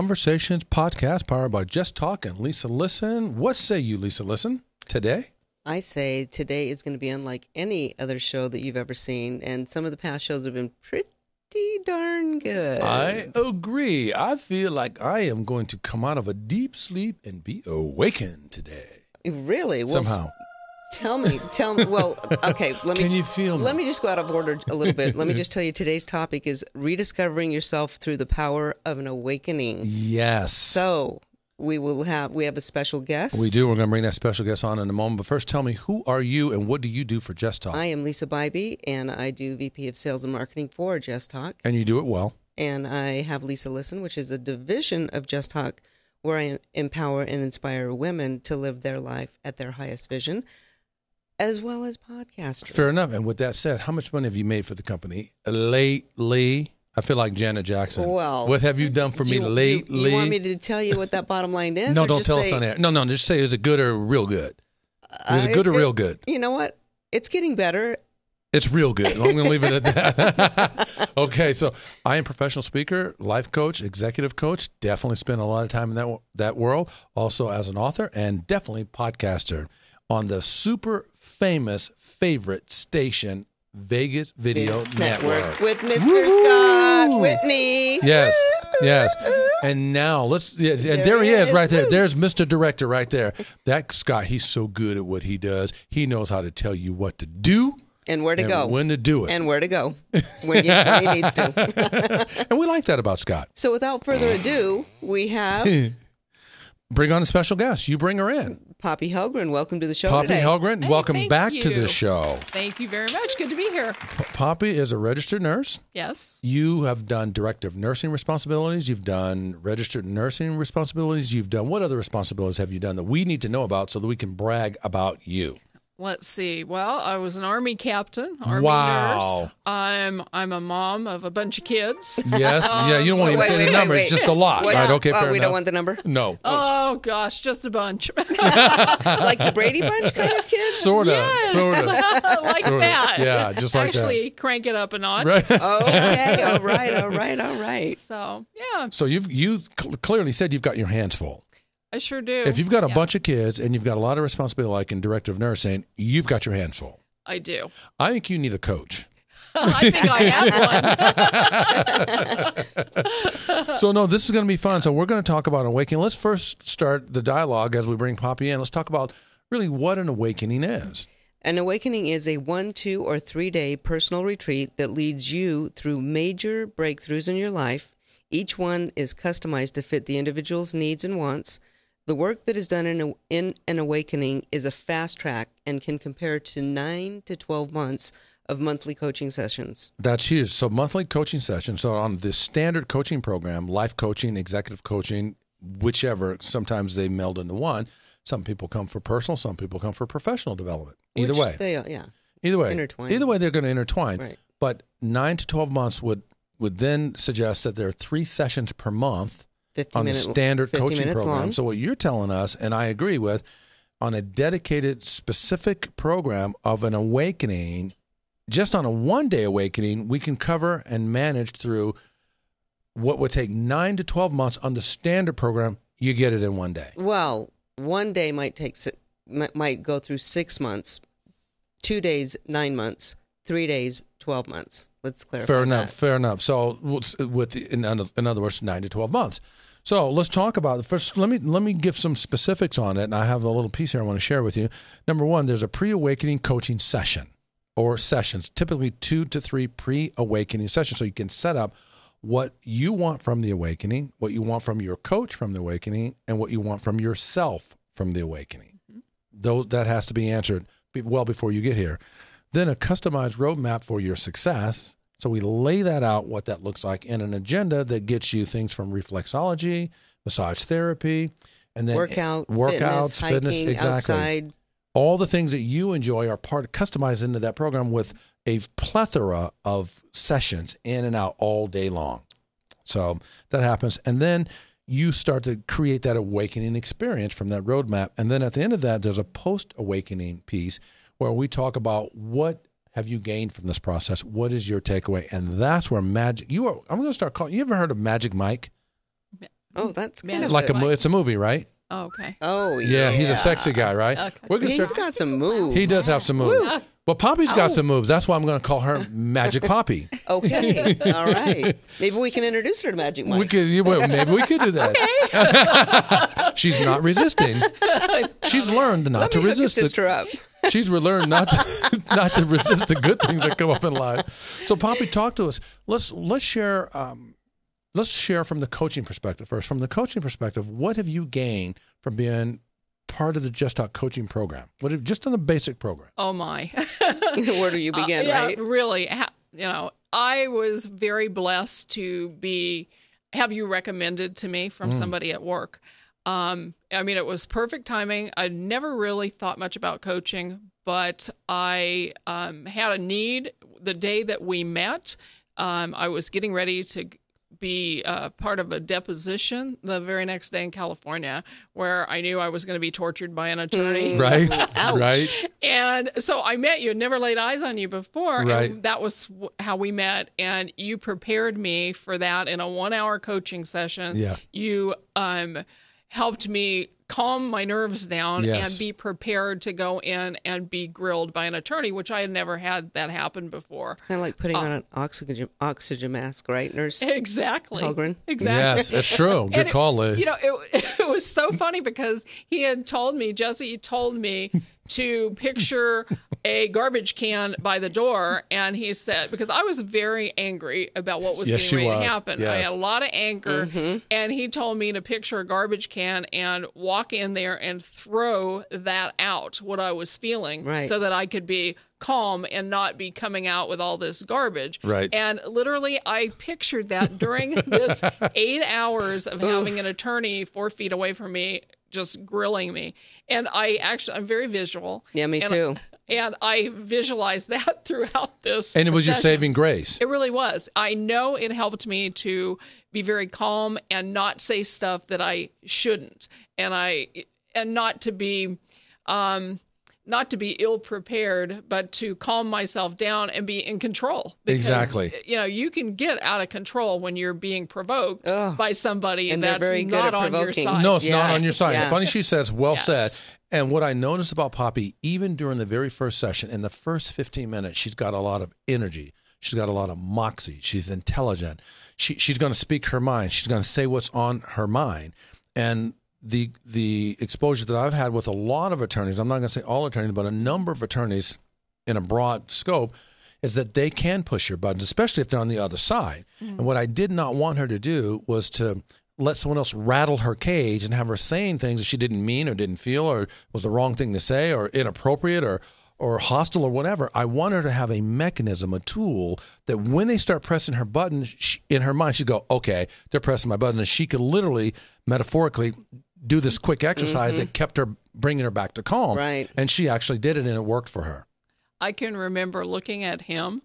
Conversations podcast powered by Just Talk and Lisa Listen. What say you, Lisa Listen, today? I say today is going to be unlike any other show that you've ever seen, and some of the past shows have been pretty darn good. I agree. I feel like I am going to come out of a deep sleep and be awakened today. really well, Somehow. Tell me, tell me. Well, okay. Let me. Can you feel me? Let me just go out of order a little bit. Let me just tell you today's topic is rediscovering yourself through the power of an awakening. Yes. So we will have we have a special guest. we do. We're going to bring that special guest on in a moment. But first, tell me, who are you and what do you do for Just Talk? I am Lisa Bybee, and I do VP of Sales and Marketing for Just Talk. and you do it well. and I have Lisa Listen, which is a division of Just Talk, where I empower and inspire women to live their life at their highest vision, as well as podcasting. Fair enough. And with that said, how much money have you made for the company lately? I feel like Janet Jackson. Well, what have you done for me you, you- lately? You, want me to tell you what that bottom line is? no, don't tell say, us on air. No, no, just say is it good or real good? Is it uh, good or it- real good? You know what? It's getting better. It's real good. I'm going to leave it at that. okay, so I am professional speaker, life coach, executive coach. Definitely spend a lot of time in that that world. Also as an author and definitely podcaster on the super famous favorite station, Vegas Video Network. with Mr. Scott Whitney. Yes, yes. And now let's. Yeah, and there, There he he is, is. right there. There's Mr. Director, right there. That Scott, he's so good at what he does. He knows how to tell you what to do And where to and go. when to do it. and where to go when, you, when he needs to. and we like that about Scott. so without further ado, we have Bring on a special guest. You bring her in. Poppy Helgren. Welcome to the show Poppy today. Helgren, Hey, welcome thank back to the show. Thank you very much. Good to be here. P- Poppy is a registered nurse. Yes. You have done directive nursing responsibilities. You've done registered nursing responsibilities. You've done what other responsibilities have you done that we need to know about so that we can brag about you? Let's see. Well, I was an army captain, army Wow. nurse. I'm I'm a mom of a bunch of kids. Yes. Um, yeah, you don't want to even say wait, the wait, number. wait. It's just a lot. What- Right. Uh, okay, oh, fair we enough. don't want the number? no. Oh, oh gosh, just a bunch. like the Brady Bunch kind of kids? Sort of. Yes. Sort of. like Sort of. that. Yeah, just like that. Actually, crank it up a notch. Right. Okay, all right, all right, all right. So yeah, So you've you cl- clearly said you've got your hands full. I sure do. If you've got a Yeah, bunch of kids and you've got a lot of responsibility, like in directive nursing, you've got your hands full. I do. I think you need a coach. I think I have one. so no, this is going to be fun. So we're going to talk about awakening. Let's first start the dialogue as we bring Poppy in. Let's talk about really what an awakening is. An awakening is a one, two, or three day personal retreat that leads you through major breakthroughs in your life. Each one is customized to fit the individual's needs and wants. The work that is done in, a, in an awakening is a fast track and can compare to nine to 12 months of monthly coaching sessions. That's huge. So monthly coaching sessions. So on the standard coaching program, life coaching, executive coaching, whichever, sometimes they meld into one. Some people come for personal, some people come for professional development. Either which way. They, yeah. Either way, Intertwine. Either way, they're going to intertwine. Right. But nine to twelve months would would then suggest that there are three sessions per month 50 on the standard coaching program. long. So what you're telling us, and I agree with, on a dedicated, specific program of an awakening, just on a one day awakening, we can cover and manage through what would take nine to twelve months on the standard program. You get it in one day. Well, one day might take might might go through six months, two days nine months, three days twelve months. Let's clarify. Fair enough. that. Fair enough. So with in, other- in other words, nine to twelve months. So let's talk about the first. Let me let me give some specifics on it, and I have a little piece here I want to share with you. Number one, there's a pre-awakening coaching session or sessions, typically two to three pre-awakening sessions, so you can set up what you want from the awakening, what you want from your coach from the awakening, and what you want from yourself from the awakening. Mm-hmm. Those that has to be answered well before you get here. Then a customized roadmap for your success. So we lay that out, what that looks like, in an agenda that gets you things from reflexology, massage therapy, and then Workout, workouts, fitness, hiking, exactly. outside. All the things that you enjoy are part customized into that program with a plethora of sessions in and out all day long. So that happens, and then you start to create that awakening experience from that roadmap. And then at the end of that, there's a post awakening piece where we talk about what have you gained from this process? What is your takeaway? And that's where magic. You are. I'm going to start calling. You ever heard of Magic Mike? Oh, that's kind Man, of Like a a, it's a movie, right? Oh, okay. Oh, Yeah, yeah. he's a sexy guy, right? Okay. We're gonna He's start. got some moves. He does have some moves. Woo. Well, Poppy's got Ow. some moves. That's why I'm going to call her Magic Poppy. Okay. All right. Maybe we can introduce her to Magic Mike. We could, you- well, maybe we could do that. She's not resisting. She's learned not Let to me hook a resist. the- sister up. She's learned not to, not to resist the good things that come up in life. So, Poppy, talk to us. Let's let's share. Um, let's share from the coaching perspective first. From the coaching perspective, what have you gained from being part of the Just Talk coaching program? What have, just on the basic program? Oh my. Where do you Uh, begin, yeah, right? really. Ha- you know, I was very blessed to be have you recommended to me Mm. from somebody at work. Um, I mean, it was perfect timing. I never really thought much about coaching, but I um, had a need the day that we met. Um, I was getting ready to be uh, part of a deposition the very next day in California, where I knew I was going to be tortured by an attorney. Right, right. And so I met you, never laid eyes on you before. Right. And that was how we met. And you prepared me for that in a one hour coaching session. Yeah. You um, helped me calm my nerves down Yes. and be prepared to go in and be grilled by an attorney, which I had never had that happen before. Kind of like putting Uh, on an oxygen oxygen mask, right, Nurse Exactly. Holgren? Exactly. Yes, it's true. Good call, Liz. You know, it, it was so funny because he had told me, Jesse told me to picture a garbage can by the door. And he said, because I was very angry about what was Yes, getting ready was. to happen. I had a lot of anger. Mm-hmm. And he told me to picture a garbage can and walk in there and throw that out, what I was feeling, Right. so that I could be calm and not be coming out with all this garbage. Right. And literally, I pictured that during this eight hours of having an attorney four feet away from me, just grilling me. And I actually, I'm very visual. Yeah, me And- too. And I visualized that throughout this. and it was your saving grace. It really was. I know it helped me to be very calm and not say stuff that I shouldn't, and I and not to be, um, not to be ill prepared, but to calm myself down and be in control. Because, Exactly. You know, you can get out of control when you're being provoked Ugh. by somebody And that's very not on your side. No, it's not on your side. Yeah. Funny she says, well Yes. said. And what I noticed about Poppy, even during the very first session, in the first 15 minutes, she's got a lot of energy. She's got a lot of moxie. She's intelligent. She, she's going to speak her mind. She's going to say what's on her mind. And the the exposure that I've had with a lot of attorneys, I'm not going to say all attorneys, but a number of attorneys in a broad scope, is that they can push your buttons, especially if they're on the other side. Mm-hmm. And what I did not want her to do was to let someone else rattle her cage and have her saying things that she didn't mean or didn't feel or was the wrong thing to say or inappropriate or or hostile or whatever. I want her to have a mechanism, a tool that when they start pressing her button, she, in her mind, she'd go, "Okay, they're pressing my button," and she could literally, metaphorically, do this quick exercise that kept her bringing her back to calm. Right. And she actually did it, and it worked for her. I can remember looking at him,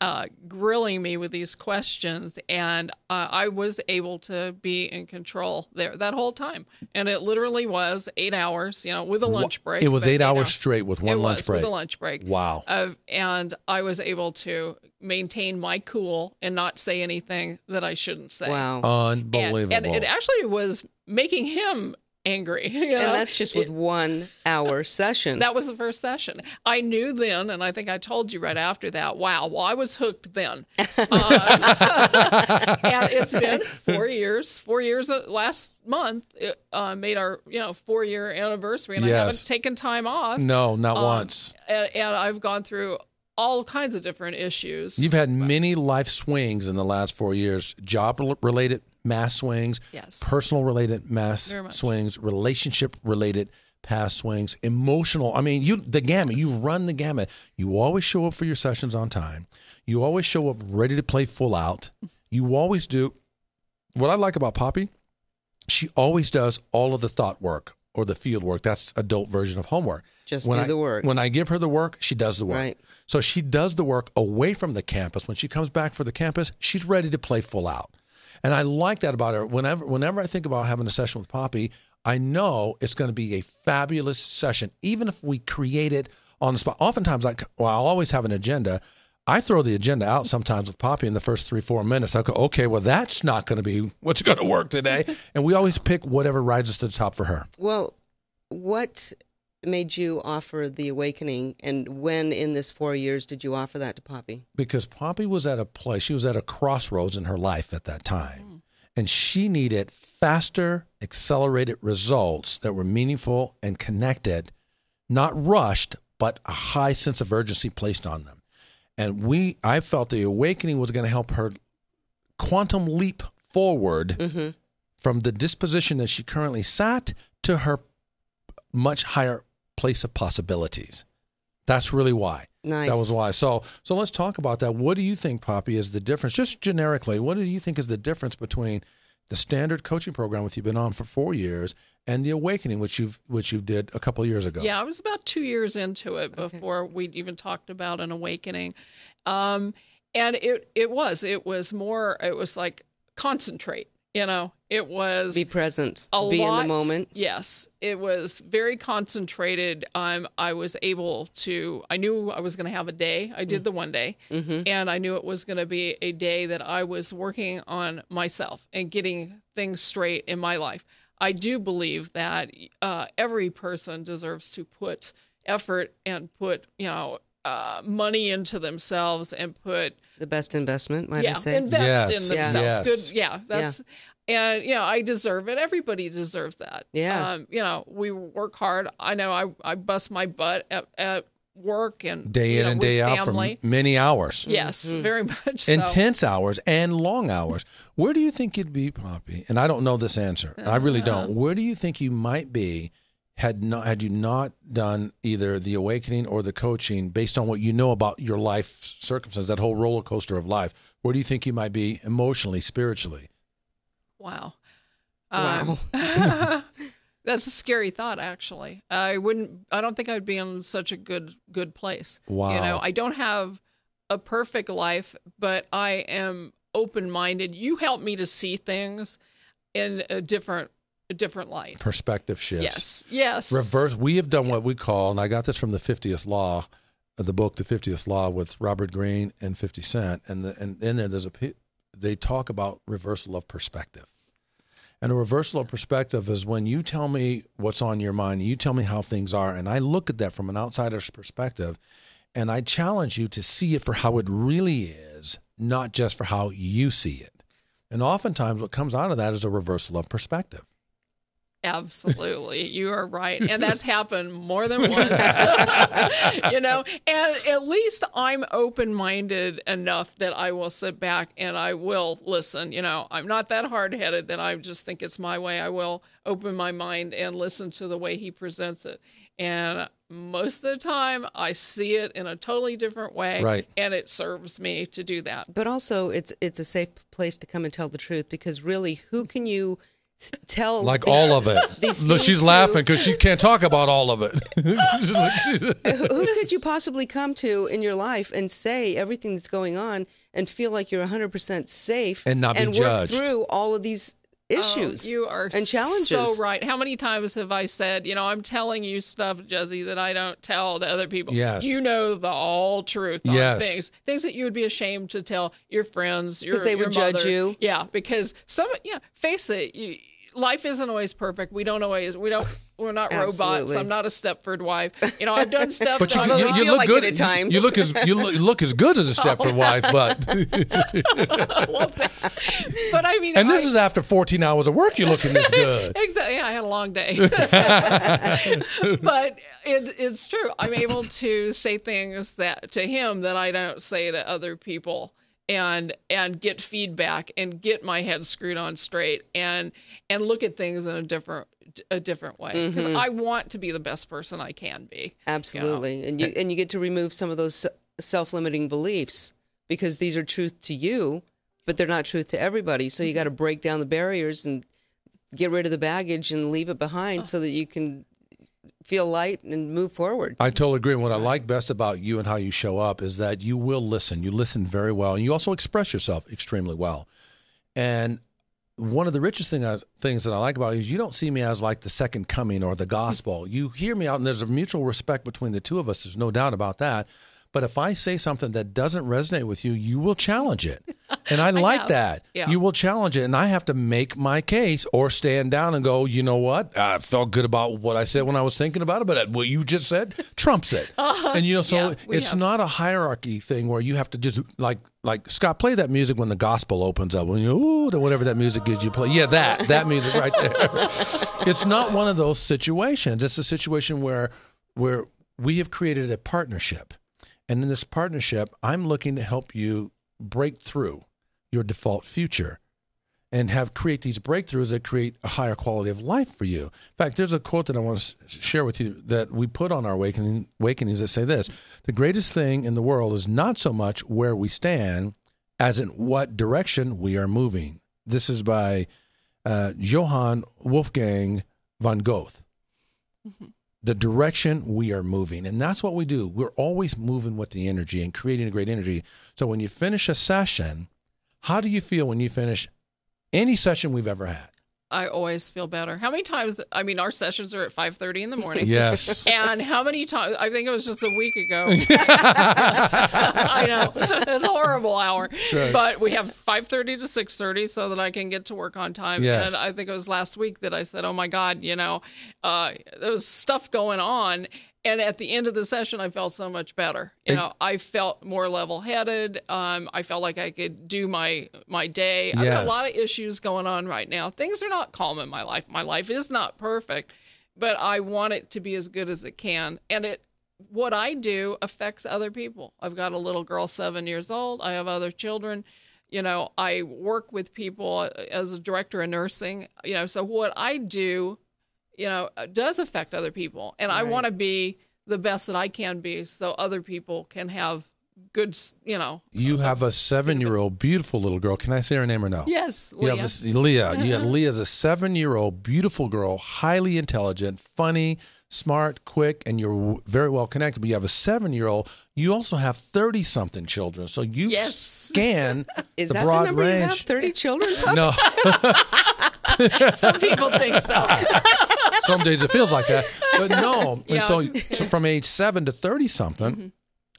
uh, grilling me with these questions, and uh, I was able to be in control there that whole time. And it literally was eight hours, you know, with a lunch break. It was but eight hours hours straight with one it lunch was break. with a lunch break. Wow. Uh, and I was able to maintain my cool and not say anything that I shouldn't say. Wow. And, Unbelievable. and it actually was making him angry. you know? and that's just with one hour session. That was the first session. I knew then, and I think I told you right after that. Wow, well, I was hooked then. Uh, and it's been four years. Four years uh, last month it, uh, made our you know four year anniversary, and I haven't taken time off. no, not Um, once. And, and I've gone through all kinds of different issues. You've had many life swings in the last four years job related mass swings, Yes. personal related mass swings, relationship related past swings, emotional. I mean, you the gamut, you run the gamut. You always show up for your sessions on time. You always show up ready to play full out. You always do what I like about Poppy, she always does all of the thought work or the field work. That's adult version of homework. Just when do I, the work. When I give her the work, she does the work. Right. So she does the work away from the campus. When she comes back for the campus, she's ready to play full out. And I like that about her. Whenever whenever I think about having a session with Poppy, I know it's going to be a fabulous session, even if we create it on the spot. Oftentimes, I well, I'll always have an agenda. I throw the agenda out sometimes with Poppy in the first three, four minutes. I go, okay, well, that's not going to be what's going to work today. and we always pick whatever rises to the top for her. Well, what made you offer the awakening, and when in this four years did you offer that to Poppy? Because Poppy was at a place, she was at a crossroads in her life at that time. And she needed faster, accelerated results that were meaningful and connected, not rushed, but a high sense of urgency placed on them. And we, I felt the awakening was going to help her quantum leap forward mm-hmm. from the disposition that she currently sat to her much higher place of possibilities. That's really why. Nice. That was why. So, so let's talk about that. What do you think, Poppy, is the difference? Just generically, what do you think is the difference between the standard coaching program, which you've been on for four years, and the awakening, which you've which you did a couple of years ago? Yeah, I was about two years into it before we'd even talked about an awakening. Um, and it it was it was more it was like concentrate. You know, it was Be present. a be lot, in the moment. Yes, it was very concentrated. Um, I was able to. I knew I was going to have a day. I Mm. did the one day, Mm-hmm. and I knew it was going to be a day that I was working on myself and getting things straight in my life. I do believe that uh, every person deserves to put effort and put you know uh, money into themselves and put The best investment, might yeah, I say? invest Yes, in yeah. themselves. yes. Good, yeah, that's and you know I deserve it. Everybody deserves that. Yeah. um, you know we work hard. I know I I bust my butt at, at work and Day you in know, and with day out for many hours. Yes, very much so. intense hours and long hours. Where do you think you'd be, Poppy? And I don't know this answer. I really Uh-huh. don't. Where do you think you might be had not had you not done either the awakening or the coaching based on what you know about your life circumstances, that whole roller coaster of life? Where do you think you might be emotionally, spiritually? Wow. Wow. Um, that's a scary thought, actually. I wouldn't. I don't think I'd be in such a good good place. Wow. You know, I don't have a perfect life, but I am open minded. You help me to see things in a different a different light. Perspective shifts. Yes. Yes. reverse we have done what we call and i got this from the 50th law uh, the book the 50th law with robert greene and 50 cent and the, and in there there's a they talk about reversal of perspective. And a reversal of perspective is when you tell me what's on your mind you tell me how things are and i look at that from an outsider's perspective and i challenge you to see it for how it really is not just for how you see it. And oftentimes what comes out of that is a reversal of perspective Absolutely. You are right. And that's happened more than once. you know, and at least I'm open minded enough that I will sit back and I will listen. You know, I'm not that hard headed that I just think it's my way. I will open my mind and listen to the way he presents it. And most of the time, I see it in a totally different way. Right. And it serves me to do that. But also, it's it's a safe place to come and tell the truth because really, who can you tell? like all of it. Look, she's laughing because she can't talk about all of it. who who could you possibly come to in your life and say everything that's going on and feel like you're 100% safe And not be and judged. work through all of these Oh, issues Oh, you are and challenges? so right. How many times have I said, you know, I'm telling you stuff, Jesse, that I don't tell to other people. Yes. You know the all truth on Yes. things. Things that you would be ashamed to tell your friends, your 'Cause they would your judge you. Yeah, because some yeah, face it, you, life isn't always perfect. We don't always we don't we're not robots. I'm not a Stepford wife. You know, I've done stuff But you, that you, you look like good at times. You look as you look, look as good as a Stepford wife, but well, but I mean, and this I- is after 14 hours of work. You're looking this good. Exactly. Yeah, I had a long day. but it, it's true. I'm able to say things that to him that I don't say to other people and and get feedback and get my head screwed on straight and and look at things in a different a different way because mm-hmm. I want to be the best person I can be. Absolutely. And you and you get to remove some of those self-limiting beliefs because these are truth to you, but they're not truth to everybody. So you mm-hmm. got to break down the barriers and get rid of the baggage and leave it behind so that you can feel light and move forward. I totally agree. And what I like best about you and how you show up is that you will listen. You listen very well, and you also express yourself extremely well. And one of the richest thing I, things that I like about you is you don't see me as like the second coming or the gospel. You hear me out, and there's a mutual respect between the two of us. There's no doubt about that. But if I say something that doesn't resonate with you, you will challenge it. And I, like have. that. Yeah. You will challenge it. And I have to make my case or stand down and go, you know what? I felt good about what I said when I was thinking about it, but what you just said trumps it. And, you know, so Yeah, it's have. not a hierarchy thing where you have to just like, like Scott, play that music when the gospel opens up. When you, ooh, whatever that music is you play. Yeah, that, that music right there. it's not one of those situations. It's a situation where, where we have created a partnership. And in this partnership, I'm looking to help you break through your default future and have create these breakthroughs that create a higher quality of life for you. In fact, there's a quote that I want to share with you that we put on our awakening, awakenings that say this The greatest thing in the world is not so much where we stand as in what direction we are moving. This is by uh, Johann Wolfgang von Goethe the direction we are moving. And that's what we do. We're always moving with the energy and creating a great energy. So when you finish a session, how do you feel when you finish any session we've ever had? I always feel better. How many times? I mean, our sessions are at five thirty in the morning. Yes. And how many times? I think it was just a week ago. I know it's a horrible hour, Right. but we have five thirty to six thirty so that I can get to work on time. Yes. And I think it was last week that I said, "Oh my God, you know, uh, there was stuff going on." And at the end of the session, I felt so much better. You know, I felt more level-headed. Um, I felt like I could do my my day. I've got a lot of issues going on right now. Things are not calm in my life. My life is not perfect, but I want it to be as good as it can. And it what I do affects other people. I've got a little girl 7 years old. I have other children. You know, I work with people as a director of nursing. You know, so what I do, you know, uh, does affect other people. And I want to be the best that I can be so other people can have good, you know. You have a seven year old beautiful little girl. Can I say her name or no? Yes, You have Leah. Leah. You have Leah's a seven year old beautiful girl, highly intelligent, funny, smart, quick, and you're w- very well connected. But you have a seven year old. You also have 30 something children. So you Yes. scan Is the that broad the number you have? Thirty children? No. Some people think so. Some days it feels like that, but no. Yeah. And so, so from age seven to thirty something, Mm-hmm.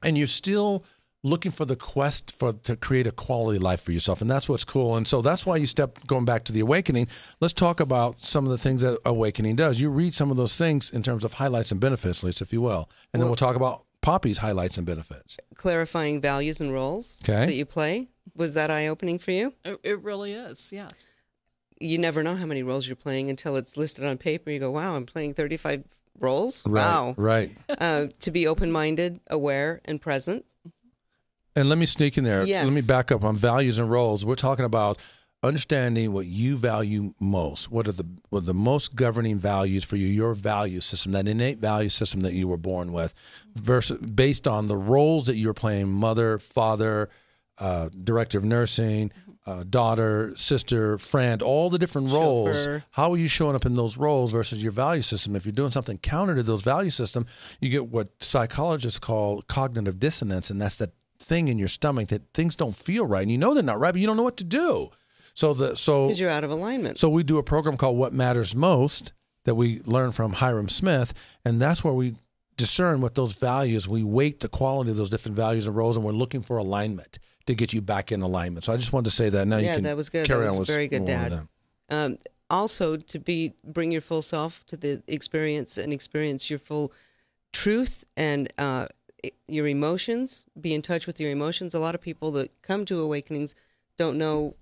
and you're still looking for the quest for to create a quality life for yourself, and that's what's cool. And so that's why you step going back to the awakening. Let's talk about some of the things that awakening does. You read some of those things in terms of highlights and benefits, Lisa, if you will, and then we'll talk about Poppy's highlights and benefits. Clarifying values and roles Okay. that you play. Was that eye opening for you? It, it really is. Yes. You never know how many roles you're playing until it's listed on paper. You go, wow, I'm playing 35 roles? Right. Wow. Right. Uh, to be open minded, aware, and present. And let me sneak in there. Yes. Let me back up on values and roles. We're talking about understanding what you value most. What are the what are the most governing values for you? Your value system, that innate value system that you were born with, versus based on the roles that you're playing: mother, father, uh, director of nursing, uh, daughter, sister, friend, all the different roles. Chauffeur. How are you showing up in those roles versus your value system? If you're doing something counter to those value system, you get what psychologists call cognitive dissonance, and that's that thing in your stomach that things don't feel right, and you know they're not right, but you don't know what to do. So the so Because you're out of alignment. so we do a program called What Matters Most that we learn from Hyrum Smith, and that's where we discern what those values. We weight the quality of those different values and roles, and we're looking for alignment to get you back in alignment. So I just wanted to say that. Now you can that was good. Carry That on was with very good, Dad. um, also to be bring your full self to the experience and experience your full truth and uh, your emotions be in touch with your emotions a lot of people that come to awakenings don't know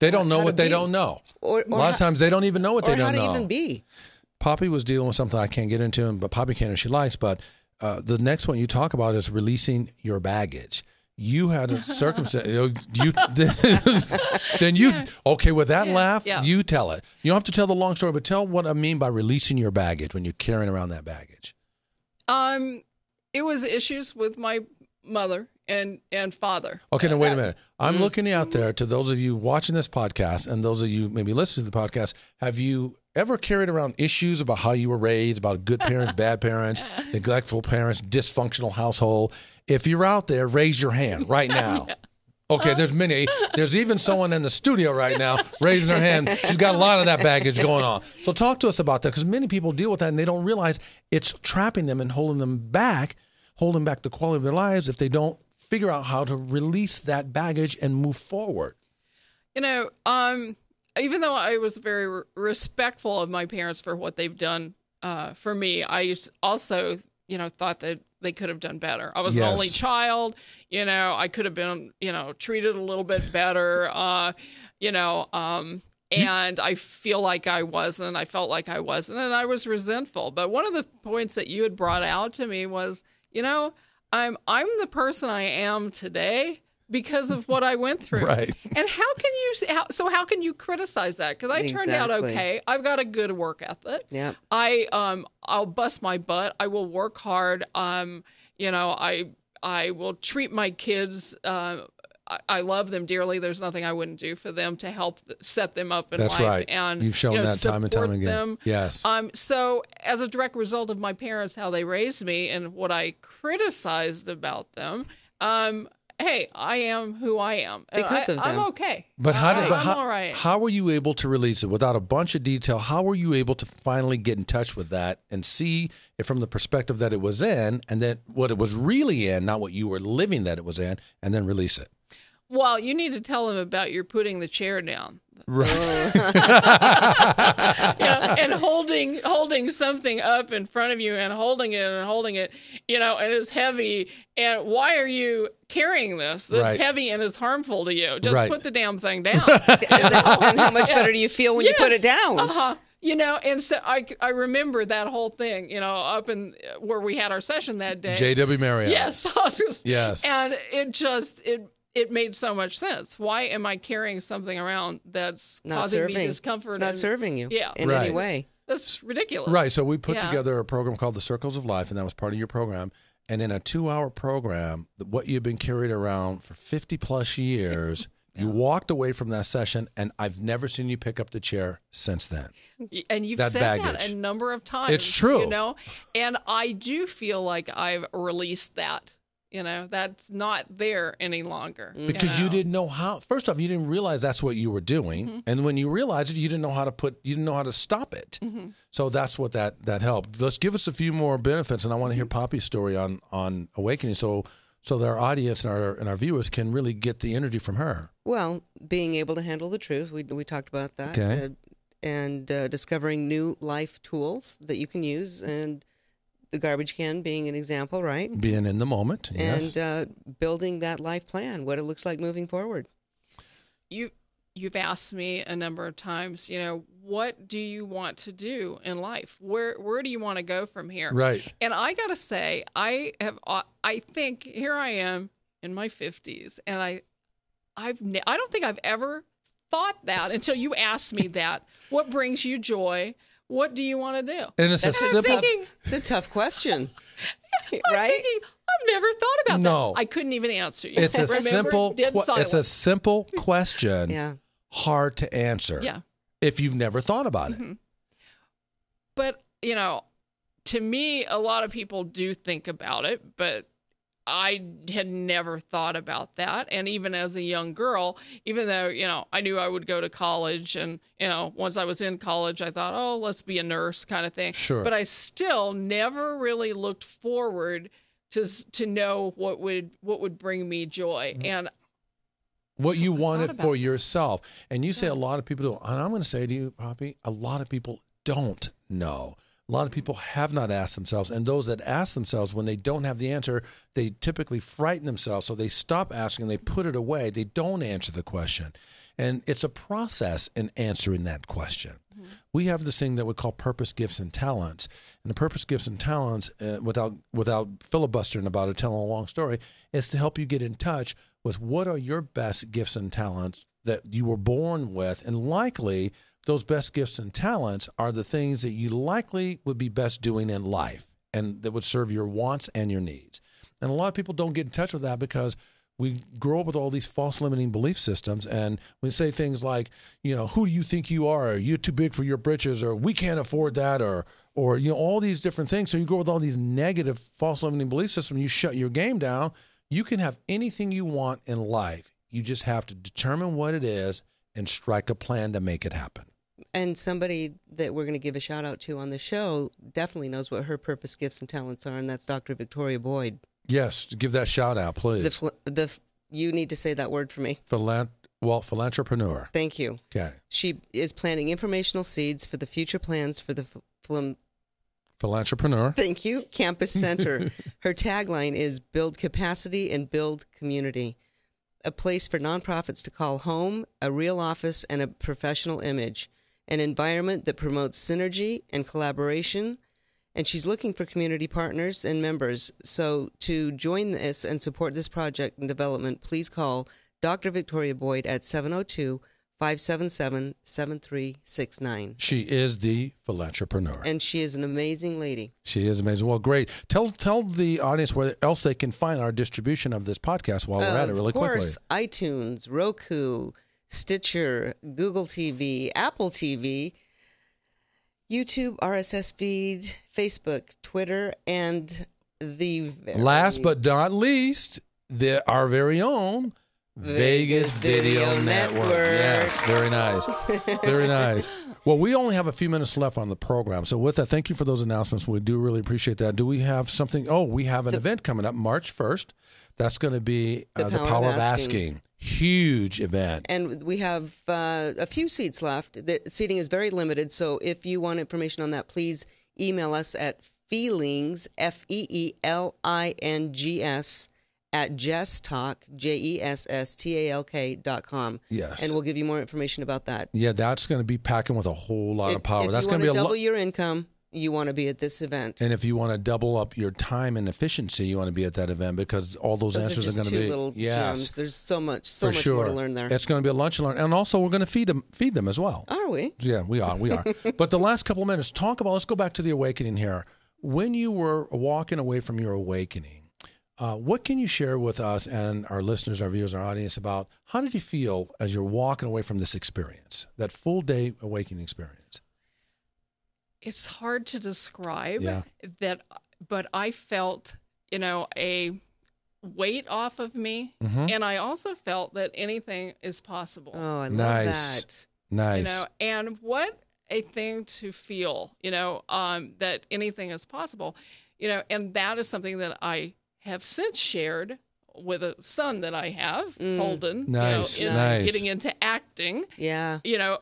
They don't know How what they be. don't know. or, A or lot of times they don't even know what they how don't how to know. even be Poppy was dealing with something I can't get into, but Poppy can if she likes. But uh, the next one you talk about is releasing your baggage. You had a circumstance. you, then you okay with that laugh. yeah. You tell it. You don't have to tell the long story, but tell what I mean by releasing your baggage when you're carrying around that baggage. Um, it was issues with my mother and and father. Okay, now wait a Uh, minute. I'm looking out there to those of you watching this podcast and those of you maybe listening to the podcast. Have you ever carried around issues about how you were raised, about good parents, bad parents, neglectful parents, dysfunctional household? If you're out there, raise your hand right now. Okay, there's many. There's even someone in the studio right now raising her hand. She's got a lot of that baggage going on. So talk to us about that because many people deal with that and they don't realize it's trapping them and holding them back, holding back the quality of their lives if they don't figure out how to release that baggage and move forward. You know, um, even though I was very re- respectful of my parents for what they've done uh, for me, I also, you know, thought that they could have done better. I was Yes. an only child. You know, I could have been, you know, treated a little bit better. Uh, you know, um, and I feel like I wasn't. I felt like I wasn't, and I was resentful. But one of the points that you had brought out to me was, you know, I'm I'm the person I am today because of what I went through. Right. And how can you how, so how can you criticize that? Because I turned out okay. I've got a good work ethic. Yeah. I um I'll bust my butt. I will work hard. Um, you know, I I will treat my kids. Uh, I, I love them dearly. There's nothing I wouldn't do for them to help set them up in That's life. right. And You've shown you know, that time and time again. Them. Yes. Um. So as a direct result of my parents, how they raised me, and what I criticized about them, um. Hey, I am who I am. Because I, of I'm okay. But how did I, but I'm how, all right. how were you able to release it without a bunch of detail? How were you able to finally get in touch with that and see it from the perspective that it was in and then what it was really in, not what you were living that it was in, and then release it? Well, you need to tell them about your putting the chair down. Right. you know, and holding holding something up in front of you and holding it and holding it, you know, and it's heavy. And why are you carrying this? That's Right. heavy and is harmful to you. Just Right. put the damn thing down. and how much better do you feel when you put it down? Uh huh. You know, and so I, I remember that whole thing, you know, up in where we had our session that day. J.W. Marriott. Yes. Yes. And it just it it made so much sense. Why am I carrying something around that's Not causing serving. me discomfort? It's not and- serving you Yeah. in Right. any way. That's ridiculous. Right. So we put Yeah. together a program called the Circles of Life, and that was part of your program. And in a two-hour program, what you've been carried around for fifty plus years, you walked away from that session, and I've never seen you pick up the chair since then. And you've That said that a number of times. It's true. You know, and I do feel like I've released that. You know, that's not there any longer. because you, know? didn't know how first off you didn't realize that's what you were doing Mm-hmm. and when you realized it you didn't know how to put you didn't know how to stop it Mm-hmm. so that's what that that helped let's give us a few more benefits and i want to hear Mm-hmm. poppy's story on on awakening so so that our audience and our and our viewers can really get the energy from her Well, being able to handle the truth, we we talked about that, Okay. uh, and uh, discovering new life tools that you can use, and the garbage can being an example, right? being in the moment yes And uh, building that life plan, what it looks like moving forward. you you've asked me a number of times. You know, what do you want to do in life? Where where do you want to go from here? right And I gotta say, I have. uh, I think here I am in my fifties, and I, I've. Ne- I don't think I've ever thought that until you asked me that. What brings you joy? What do you want to do? and it's a I'm simple thinking. It's a tough question, I'm right? thinking. I've never thought about No. that. I couldn't even answer you. it's a Remember? simple Dead it's a simple question Yeah. hard to answer yeah. if you've never thought about it mm-hmm. but you know to me a lot of people do think about it but i had never thought about that and even as a young girl even though you know i knew i would go to college and you know once i was in college i thought oh let's be a nurse kind of thing Sure. but i still never really looked forward to to know what would what would bring me joy Mm-hmm. and what So you wanted for that. yourself. And you say a lot of people don't. And I'm going to say to you, Poppy, a lot of people don't know. A lot of people have not asked themselves. And those that ask themselves, when they don't have the answer, they typically frighten themselves. So they stop asking, they put it away, they don't answer the question. And it's a process in answering that question. We have this thing that we call purpose, gifts, and talents. And the purpose, gifts, and talents, uh, without without filibustering about it, telling a long story, is to help you get in touch with what are your best gifts and talents that you were born with, and likely those best gifts and talents are the things that you likely would be best doing in life, and that would serve your wants and your needs. And a lot of people don't get in touch with that because we grow up with all these false limiting belief systems. And we say things like you know who do you think you are? You're too big for your britches or we can't afford that or or you know all these different things. So you go with all these negative false limiting belief systems. You shut your game down. You can have anything you want in life. You just have to determine what it is and strike a plan to make it happen And somebody that we're going to give a shout out to on the show definitely knows what her purpose, gifts, and talents are, and that's Dr. Victoria Boyd. Yes, give that shout out, please. The the you need to say that word for me. Philan- well, philanthropreneur. Thank you. Okay. She is planting informational seeds for the future plans for the philem- Philanthropreneur. Thank you, Campus Center. Her tagline is Build Capacity and Build Community. A place for nonprofits to call home, a real office, and a professional image. An environment that promotes synergy and collaboration. And she's looking for community partners and members. So to join this and support this project and development, please call Dr. Victoria Boyd at 702 577 7369. She is the philanthropreneur. And she is an amazing lady. She is amazing. Well, great. Tell tell the audience where else they can find our distribution of this podcast while we're at it really quickly. of course, iTunes, Roku, Stitcher, Google TV, Apple TV, YouTube, RSS feed, Facebook, Twitter, and the very Last but not least, the our very own Vegas, Vegas Video, Video Network. Network. Yes, very nice. very nice. Well, we only have a few minutes left on the program. So, with that, thank you for those announcements. We do really appreciate that. Do we have something? Oh, we have an event coming up March 1st. That's going to be The uh, the Power of Power of Asking. Asking. Huge event. and we have uh, a few seats left. The seating is very limited, so if you want information on that, please email us at feelings f e e l i n g s at jesstalk j e s s t a l k dot com. Yes. and we'll give you more information about that. Yeah, that's going to be packing with a whole lot If, of power. that's going to be a double lot. your income, you want to be at this event. And if you want to double up your time and efficiency, you want to be at that event because all those, Those answers are just going to be little yes, gems. There's so much, so for much sure. more to learn there. It's going to be a lunch and learn, and also we're going to feed them, feed them as well. Are we? Yeah, we are, we are. but the last couple of minutes, talk about. Let's go back to the awakening here. When you were walking away from your awakening, uh, what can you share with us and our listeners, our viewers, our audience about how did you feel as you're walking away from this experience, that full day awakening experience? It's hard to describe Yeah. that but i felt you know a weight off of me Mhm. and i also felt that anything is possible Oh, I love Nice. that. Nice. you know and what a thing to feel you know um, that anything is possible you know and that is something that i have since shared with a son that i have Mm. holden Nice, you know, in nice. getting into acting Yeah. you know,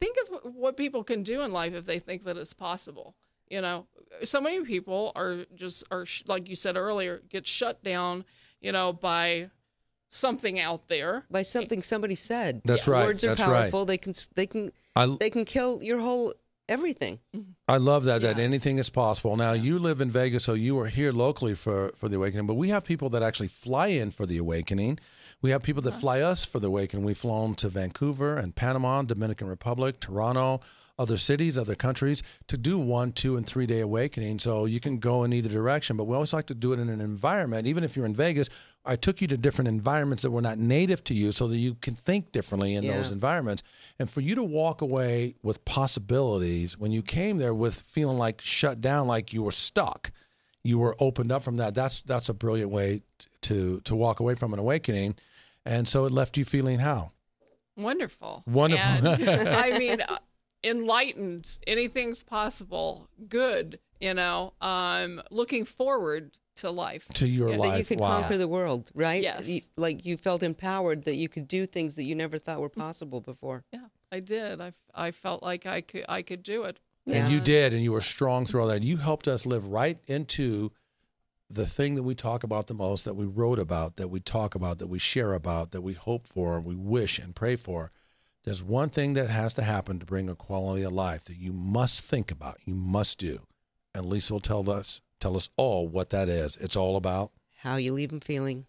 think of what people can do in life if they think that it's possible. You know, so many people are just are like you said earlier, get shut down. You know, by something out there. By something somebody said. That's right. Words are That's right. powerful. They can they can I, they can kill your whole everything. Mm-hmm. I love that that anything is possible. Now you live in Vegas, so you are here locally for for the awakening. But we have people that actually fly in for the awakening. We have people that uh-huh. fly us for the awakening. We've flown to Vancouver and Panama, Dominican Republic, Toronto, other cities, other countries to do one, two, and three day awakening. So you can go in either direction. But we always like to do it in an environment. Even if you're in Vegas, I took you to different environments that were not native to you, so that you can think differently in Yeah. those environments. And for you to walk away with possibilities when you came there with feeling like shut down, like you were stuck, you were opened up from that. That's that's a brilliant way to to walk away from an awakening. And so it left you feeling how? Wonderful. Wonderful. And, I mean, uh, enlightened. Anything's possible. Good. You know, um, looking forward to life. To your Yeah, life. That you could wow. conquer the world, right? Yes. You- like you felt empowered that you could do things that you never thought were possible before. Yeah, I did. I, I felt like I could I could do it. And you did, and you were strong through all that. You helped us live right into the thing that we talk about the most, that we wrote about, that we talk about, that we share about, that we hope for, and we wish and pray for. There's one thing that has to happen to bring a quality of life that you must think about, you must do. And Lisa will tell us tell us all what that is. It's all about How you leave them feeling.